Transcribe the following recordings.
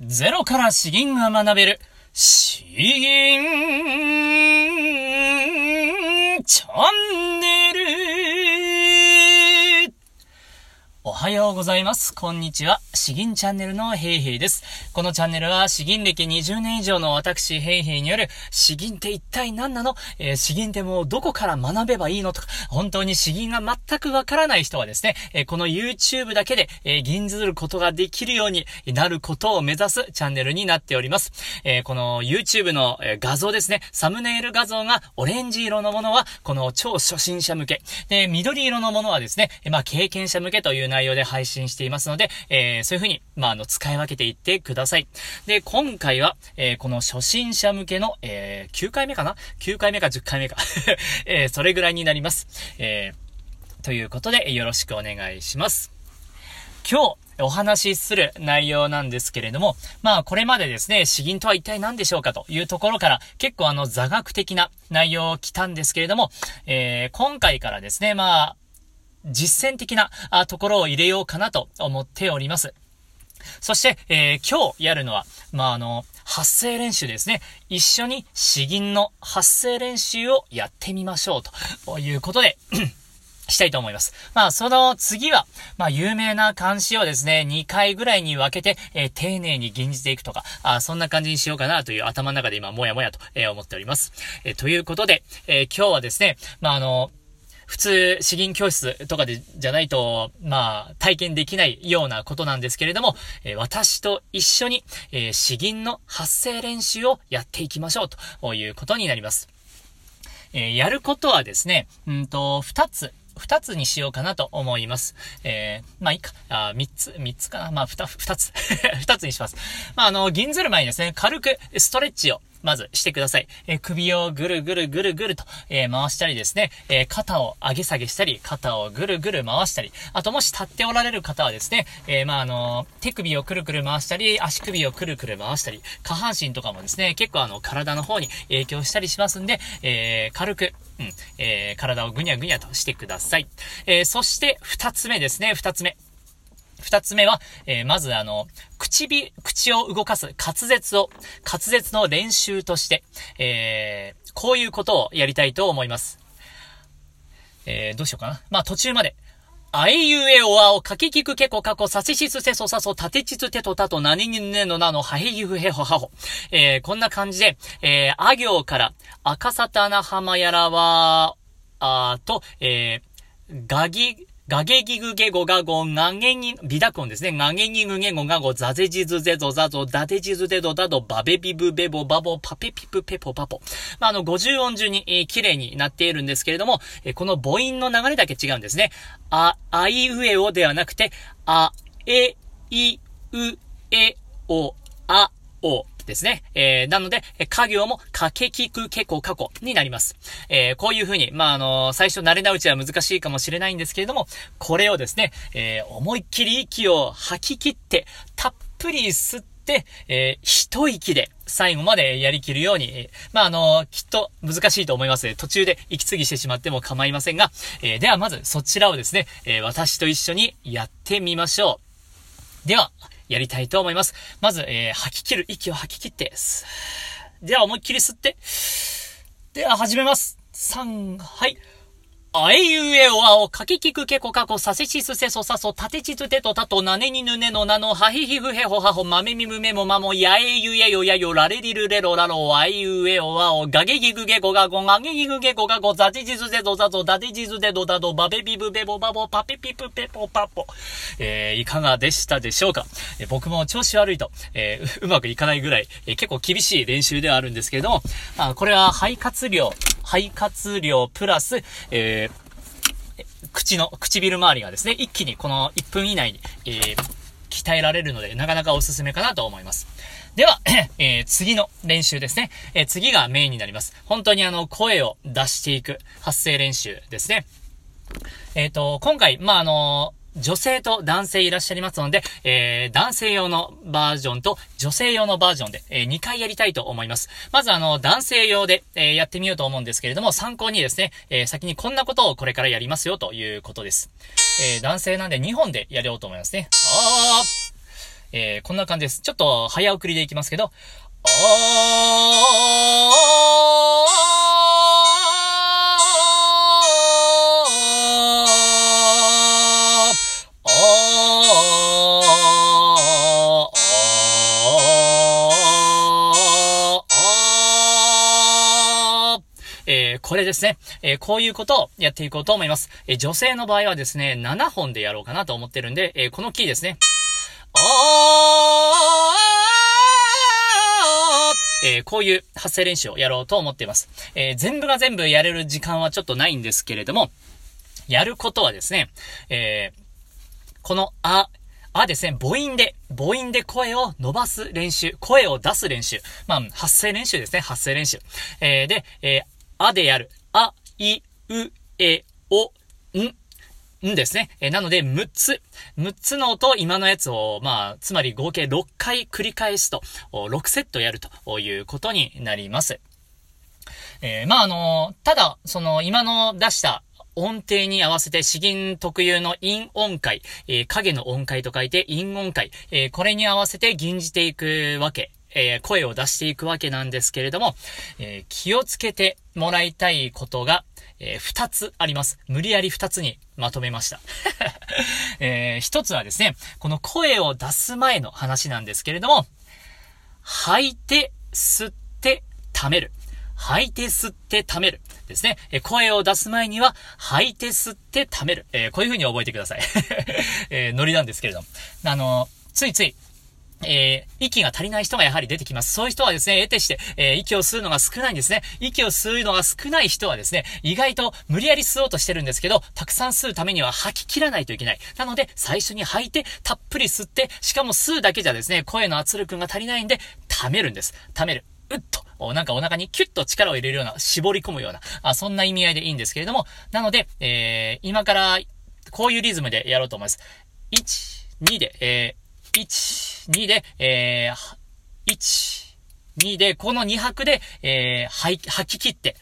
ゼロから詩吟が学べる、詩吟チャンネル。はようございます。こんにちは。詩吟チャンネルのヘイヘイです。このチャンネルは詩吟歴20年以上の私ヘイヘイによる詩吟って一体何なの？えー、詩吟ってもうどこから学べばいいの？とか、本当に詩吟が全くわからない人はですね、えー、この YouTube だけで、えー、吟ずることができるようになることを目指すチャンネルになっております。えこの YouTube の画像ですね、サムネイル画像がオレンジ色のものは、この超初心者向け。で、緑色のものはですね、まあ、経験者向けという内容で配信していますので、えー、そういうふうに、まあ、あの、使い分けていってください。で、今回は、えー、この初心者向けの、えー、9回目かな ?9 回目か10回目か。えー、それぐらいになります。えー、ということで、よろしくお願いします。今日、お話しする内容なんですけれども、まあこれまでですね、詩吟とは一体何でしょうかというところから結構あの座学的な内容を来たんですけれども、えー、今回からですね、まあ実践的なところを入れようかなと思っております。そして、えー、今日やるのは、まあ、あの、発声練習ですね。一緒に詩吟の発声練習をやってみましょうということで したいと思います。まあ、その次は、まあ、有名な漢詩をですね、2回ぐらいに分けて、えー、丁寧に吟じていくとか、あそんな感じにしようかなという頭の中で今、もやもやと、えー、思っております。えー、ということで、え今日はですね、まあ、あの、普通、詩吟教室とかで、じゃないと、まあ、体験できないようなことなんですけれども、え、私と一緒に、え、詩吟の発声練習をやっていきましょうということになります。え、やることはですね、うんと、二つ二つにしようかなと思います。えー、まあいいか。あ三つ、三つかなまあ二、二つ。二つにします。まああの、銀ずる前にですね、軽くストレッチをまずしてください。え、首をぐるぐるぐるぐると、え、回したりですね、え、肩を上げ下げしたり、肩をぐるぐる回したり、あともし立っておられる方はですね、えまあ、あの手首をくるくる回したり、足首をくるくる回したり、下半身とかもですね、結構あの、体の方に影響したりしますんで、え軽く、うん、え体をぐにゃぐにゃとしてください。えそして、二つ目ですね、二つ目。二つ目は、えー、まずあの、口び、口を動かす滑舌を、滑舌の練習として、えー、こういうことをやりたいと思います。えー、どうしようかな。まあ途中まで。あえゆえおあお、かききくけこかこ、さししすせそさそ、たてちつてとたと、なににねのなの、はへゆふへほはほ。えー、こんな感じで、えー、あ行から、赤さたなはまやらわ、あと、えー、がぎ、ガゲギグゲゴガゴ、ガゲギ、ビダコンですね。ガゲギグゲゴガゴ、ザゼジズゼゾザゾ、ダデジズデドダド、バベビブベボバボ、パペピプペポパポ。まあ、あの、50音順に、えー、綺麗になっているんですけれども、えー、この母音の流れだけ違うんですね。あ、あいうえおではなくて、あ、え、い、う、え、お、あ、お。ですね。えー、なので、家業も、かけきくけこかこになります。えー、こういう風に、まあ、あの、最初慣れなうちは難しいかもしれないんですけれども、これをですね、えー、思いっきり息を吐き切って、たっぷり吸って、えー、一息で最後までやりきるように、まあ、あの、きっと難しいと思います途中で息継ぎしてしまっても構いませんが、えー、ではまずそちらをですね、えー、私と一緒にやってみましょう。では、やりたいと思います。まず、えー、吐き切る。息を吐き切って。では、思いっきり吸って。では、始めます。3、はい。あえゆえおあお、かききくけこかこ、させしすせそさそ、たてちつてとたと、なねにぬねのなの、はひひふへほはほ、まめみむめもまも、やえゆえよやよ、られりるれろらろ、あえゆえおあお、がげぎぐげごがご、がげぎぐげごがご、ざちじずぜぞざぞ、だでじずでどだど、ばべびぶべぼばぼ、ぱぺぴぷぺぽぱぽ。えー、いかがでしたでしょうか、えー、僕も調子悪いと、えー、うまくいかないぐらい、えー、結構厳しい練習ではあるんですけれども、あこれは肺活量、肺活量プラス、えー、口の、唇周りがですね、一気にこの1分以内に、えー、鍛えられるので、なかなかおすすめかなと思います。では、えー、次の練習ですね。えー、次がメインになります。本当にあの、声を出していく発声練習ですね。えっ、ー、と、今回、まあ、あの女性と男性いらっしゃいますので、えー、男性用のバージョンと女性用のバージョンで、えー、2回やりたいと思います。まずあの、男性用で、えー、やってみようと思うんですけれども、参考にですね、えー、先にこんなことをこれからやりますよということです。えー、男性なんで2本でやろうと思いますね。あーえー、こんな感じです。ちょっと早送りでいきますけど、あーえこれですね、えー、こういうことをやっていこうと思います。えー、女性の場合はですね、7本でやろうかなと思ってるんで、えー、このキーですね。えー、こういう発声練習をやろうと思っています。えー、全部が全部やれる時間はちょっとないんですけれども、やることはですね、えー、このあ、あですね、母音で、母音で声を伸ばす練習、声を出す練習。まあ、発声練習ですね、発声練習。えー、で、えー、あでやる。あ、い、う、え、お、ん、んですね。えなので、6つ。6つの音、今のやつを、まあ、つまり合計6回繰り返すと、6セットやるということになります。えー、まあ、あのただ、その、今の出した音程に合わせて詩吟特有の陰音階、えー、影の音階と書いて陰音階、えー、これに合わせて吟じていくわけえー、声を出していくわけなんですけれども、えー、気をつけてもらいたいことが、えー、二つあります。無理やり二つにまとめました。えー、一つはですね、この声を出す前の話なんですけれども、吐いて、吸って、溜める。吐いて吸って溜める。ですね。え声を出す前には、吐いて吸って溜める。えー、こういう風に覚えてください。えー、ノリなんですけれども。あの、ついつい、えー、息が足りない人がやはり出てきます。そういう人はですね、得てして、えー、息を吸うのが少ないんですね。息を吸うのが少ない人はですね、意外と無理やり吸おうとしてるんですけど、たくさん吸うためには吐き切らないといけない。なので、最初に吐いて、たっぷり吸って、しかも吸うだけじゃですね、声の圧力が足りないんで、溜めるんです。溜める。うっと。なんかお腹にキュッと力を入れるような、絞り込むような、あそんな意味合いでいいんですけれども、なので、えー、今から、こういうリズムでやろうと思います。1、2で、えー1、2で、えー、1、2で、この2拍で、えー、吐き、吐き切って、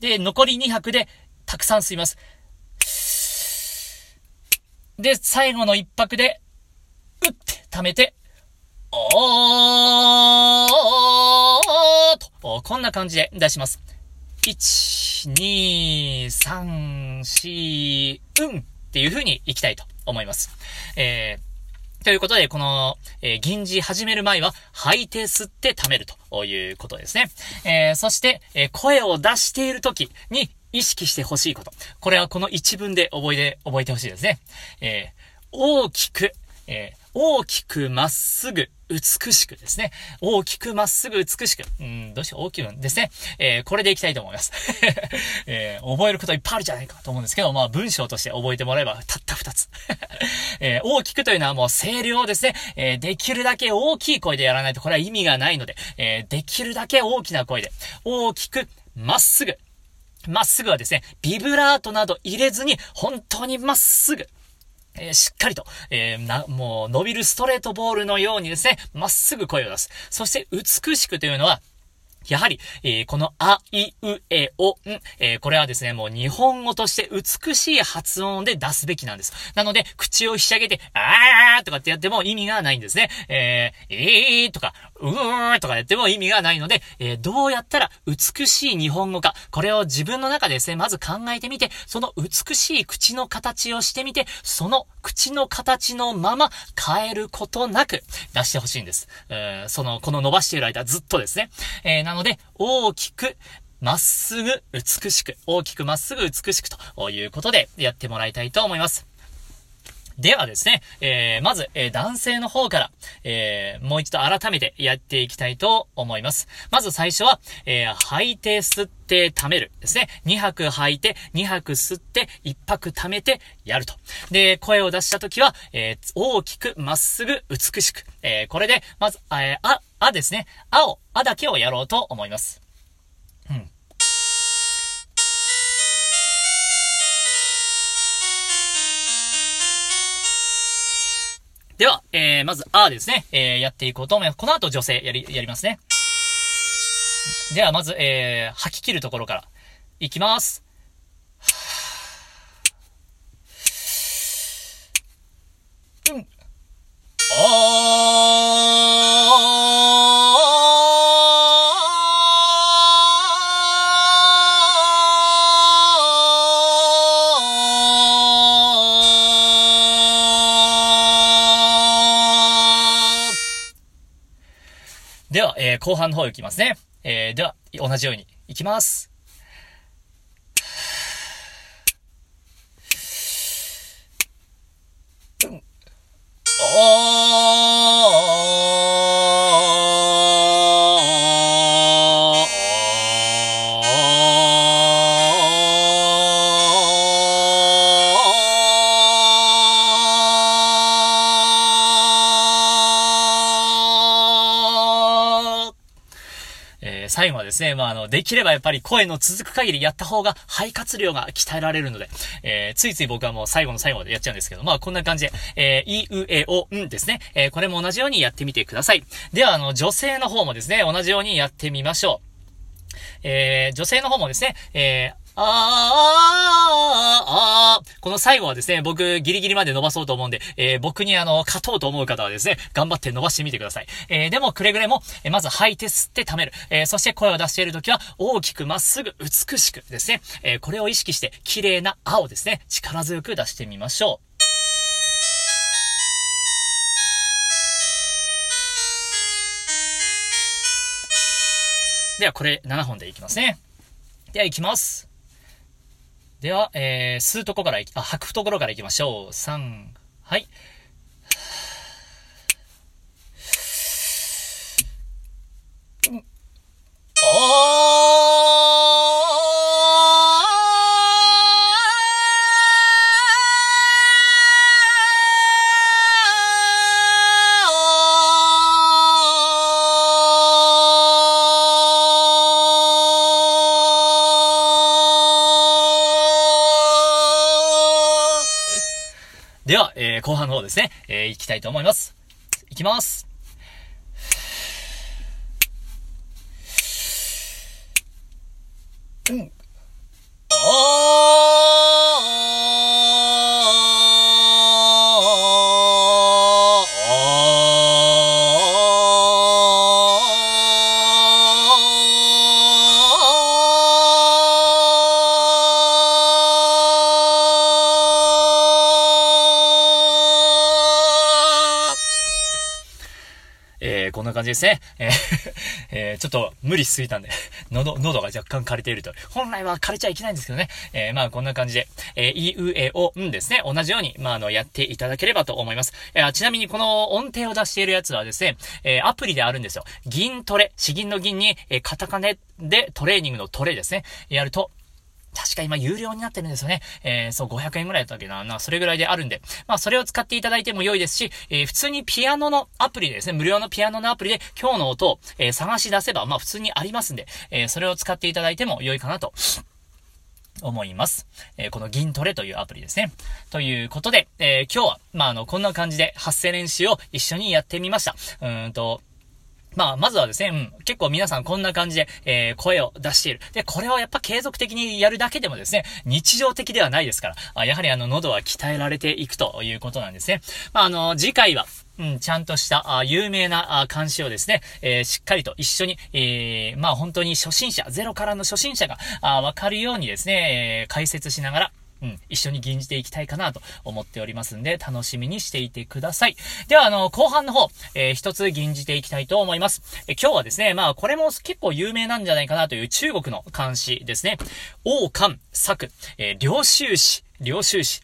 で、残り2拍で、たくさん吸います。で、最後の1拍で、うって溜めて、おーと、こんな感じで出します。1、2、3、4、うんっていう風に行きたいと思います。えー、ということで、この、えー、銀字始める前は、吐いて吸って溜めるということですね。えー、そして、えー、声を出している時に意識してほしいこと。これはこの一文で覚えて、覚えてほしいですね。えー、大きく、えー、大きくまっすぐ美しくですね。大きくまっすぐ美しく。うん、どうしよう、大きくですね。えー、これでいきたいと思います。えー、覚えることいっぱいあるじゃないかと思うんですけど、まあ文章として覚えてもらえばたった二つ。えー、大きくというのはもう声量をですね。えー、できるだけ大きい声でやらないとこれは意味がないので、えー、できるだけ大きな声で、大きくまっすぐ。まっすぐはですね、ビブラートなど入れずに、本当にまっすぐ。えー、しっかりと、えー、な、もう伸びるストレートボールのようにですね、まっすぐ声を出す。そして美しくというのは、やはり、えー、このあ、い、う、え、お、ん、えー、これはですね、もう日本語として美しい発音で出すべきなんです。なので、口をひし上げて、あーとかってやっても意味がないんですね。えー、えーとか、うーとかやっても意味がないので、えー、どうやったら美しい日本語か、これを自分の中でですね、まず考えてみて、その美しい口の形をしてみて、その口の形のまま変えることなく出してほしいんです。えー、その、この伸ばしている間ずっとですね。えーなので、大きく、まっすぐ、美しく、大きくまっすぐ美しくということでやってもらいたいと思います。ではですね、えー、まず、えー、男性の方から、えー、もう一度改めてやっていきたいと思います。まず最初は、えー、吐いて吸って溜めるですね。2拍吐いて、2拍吸って、1拍溜めてやると。で、声を出した時は、えー、大きくまっすぐ美しく。えー、これで、まず、えー、あ、あですね。あを、あだけをやろうと思います。では、えー、まず、あーですね、えー、やっていこうと思います。この後、女性、やり、やりますね。では、まず、えー、吐き切るところから、いきます。後半の方行きますね。えー、では、同じように、行きます。ですね、まあ、あの、できればやっぱり声の続く限りやった方が肺活量が鍛えられるので、えー、ついつい僕はもう最後の最後までやっちゃうんですけど、まあ、こんな感じで、えー、い、う、え、お、んですね。えー、これも同じようにやってみてください。では、あの、女性の方もですね、同じようにやってみましょう。えー、女性の方もですね、えー、あー、あー、あー、この最後はですね、僕ギリギリまで伸ばそうと思うんで、えー、僕にあの、勝とうと思う方はですね、頑張って伸ばしてみてください。えー、でもくれぐれも、えー、まず吐いて吸って溜める。えー、そして声を出しているときは、大きくまっすぐ美しくですね、えー、これを意識して、綺麗な青ですね、力強く出してみましょう。では、これ7本でいきますね。では、いきます。では、えー、吸うとこからいき、あ、吐くところからいきましょう。3、はい。えー、後半の方ですね、えー、行きたいと思います。いきます。うん。あーですね。えー えー、ちょっと無理しすぎたんで、喉、喉が若干枯れていると。本来は枯れちゃいけないんですけどね。えー、まあこんな感じで、えー、い、う、え、お、んですね。同じように、まああの、やっていただければと思います。えー、ちなみにこの音程を出しているやつはですね、えー、アプリであるんですよ。銀トレ、詩銀の銀に、えー、カタカネでトレーニングのトレですね。やると、確か今有料になってるんですよね。えー、そう、500円ぐらいだったっけな。な、それぐらいであるんで。まあ、それを使っていただいても良いですし、えー、普通にピアノのアプリでですね、無料のピアノのアプリで今日の音を、えー、探し出せば、まあ、普通にありますんで、え、それを使っていただいても良いかなと。思います。えー、この銀トレというアプリですね。ということで、えー、今日は、まあ、あの、こんな感じで発声練習を一緒にやってみました。うんと、まあ、まずはですね、うん、結構皆さんこんな感じで、えー、声を出している。で、これをやっぱ継続的にやるだけでもですね、日常的ではないですから、あやはりあの、喉は鍛えられていくということなんですね。まあ、あの、次回は、うん、ちゃんとした、あ有名な、あ監視をですね、えー、しっかりと一緒に、えー、まあ本当に初心者、ゼロからの初心者が、あわかるようにですね、えー、解説しながら、うん、一緒に吟じていきたいかなと思っておりますんで、楽しみにしていてください。では、あの、後半の方、えー、一つ吟じていきたいと思います。え今日はですね、まあ、これも結構有名なんじゃないかなという中国の漢詩ですね。王漢作、えー、領収詩、領収詩。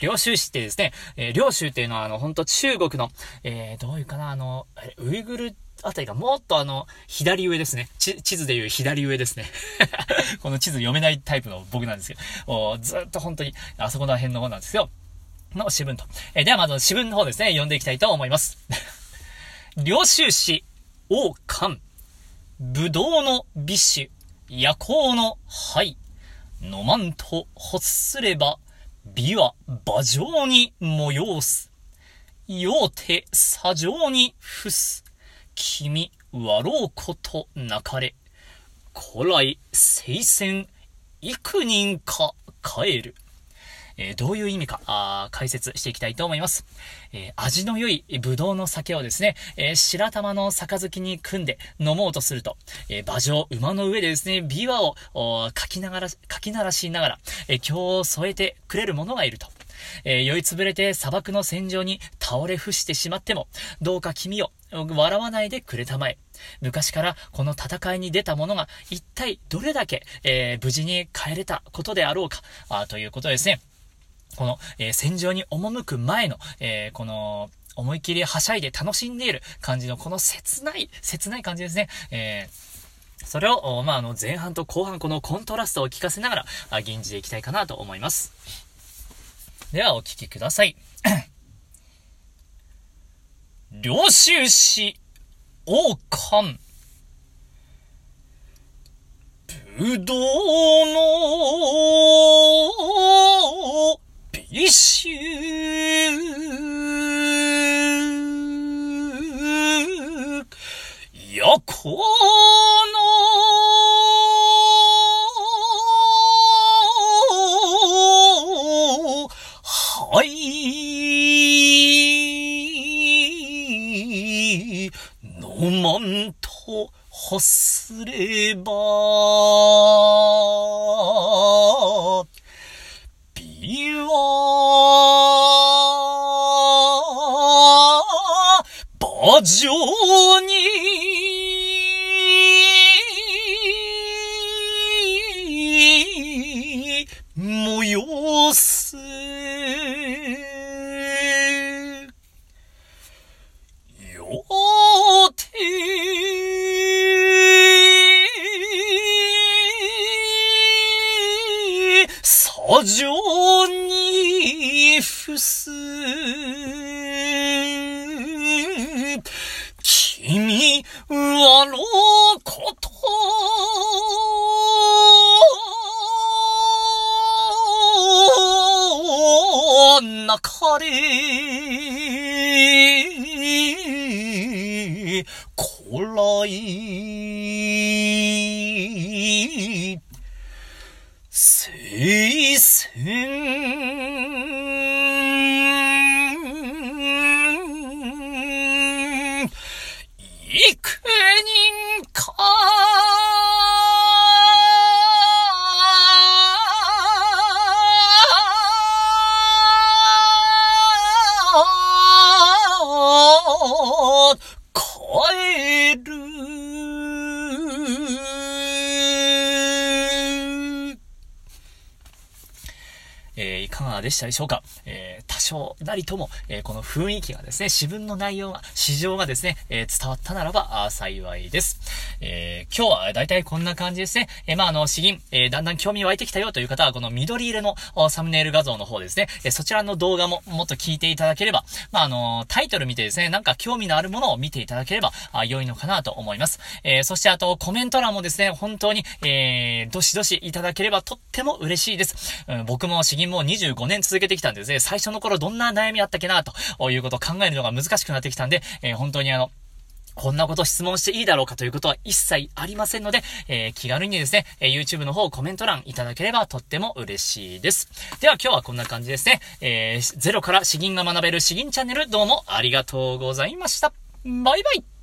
領収詩ってですね、えー、領州っていうのは、あの、本当中国の、えー、どういうかな、あの、ウイグルあたりがもっとあの、左上ですね。地図でいう左上ですね。この地図読めないタイプの僕なんですけど、ずっと本当に、あそこら辺の方なんですよ。の詩文と。えー、ではまず詩文の方ですね、読んでいきたいと思います。領収詩、王冠、武道の美酒、夜行の灰、飲まんと欲すれば、美は馬上に催す。用手砂上に伏す。君、割ろうことなかれ。古来、聖戦、幾人か帰る。えー、どういう意味か、あ解説していきたいと思います。えー、味の良いブドウの酒をですね、えー、白玉の杯に組んで飲もうとすると、え馬上、馬の上でですね、琵琶を書きながら、書き鳴らしながら、え今日添えてくれる者がいると。えー、酔いつぶれて砂漠の戦場に倒れ伏してしまっても、どうか君を笑わないでくれたまえ。昔からこの戦いに出た者が一体どれだけ、えー、無事に帰れたことであろうか、あということですね。この、えー、戦場に赴く前の、えー、この、思いっきりはしゃいで楽しんでいる感じのこの切ない、切ない感じですね。えー、それを、まあ、あの、前半と後半このコントラストを聞かせながら、あ吟じていきたいかなと思います。では、お聴きください。領収支、王冠。ぶどうの馬上に、のことなかれ、こらい、吠える？え、いかがでしたでしょうか、えー、多少なりとも、えー、この雰囲気がですね、自分の内容が、市場がですね、え、伝わったならば、幸いです。え今日はだいたいこんな感じですね。えまあ、あの、詩吟、えだんだん興味湧いてきたよという方は、この緑色のサムネイル画像の方ですね、えそちらの動画ももっと聞いていただければ、まあ、あの、タイトル見てですね、なんか興味のあるものを見ていただければ、あ良いのかなと思います。えそしてあと、コメント欄もですね、本当に、えどしどしいただければとっても嬉しいです。うん、僕も詩吟も25年続けてきたんですね、最初の頃どんな悩みあったっけな、ということを考えるのが難しくなってきたんで、え、本当にあの、こんなこと質問していいだろうかということは一切ありませんので、えー、気軽にですね、え、YouTube の方コメント欄いただければとっても嬉しいです。では今日はこんな感じですね。えー、ゼロから詩吟が学べる詩吟チャンネルどうもありがとうございました。バイバイ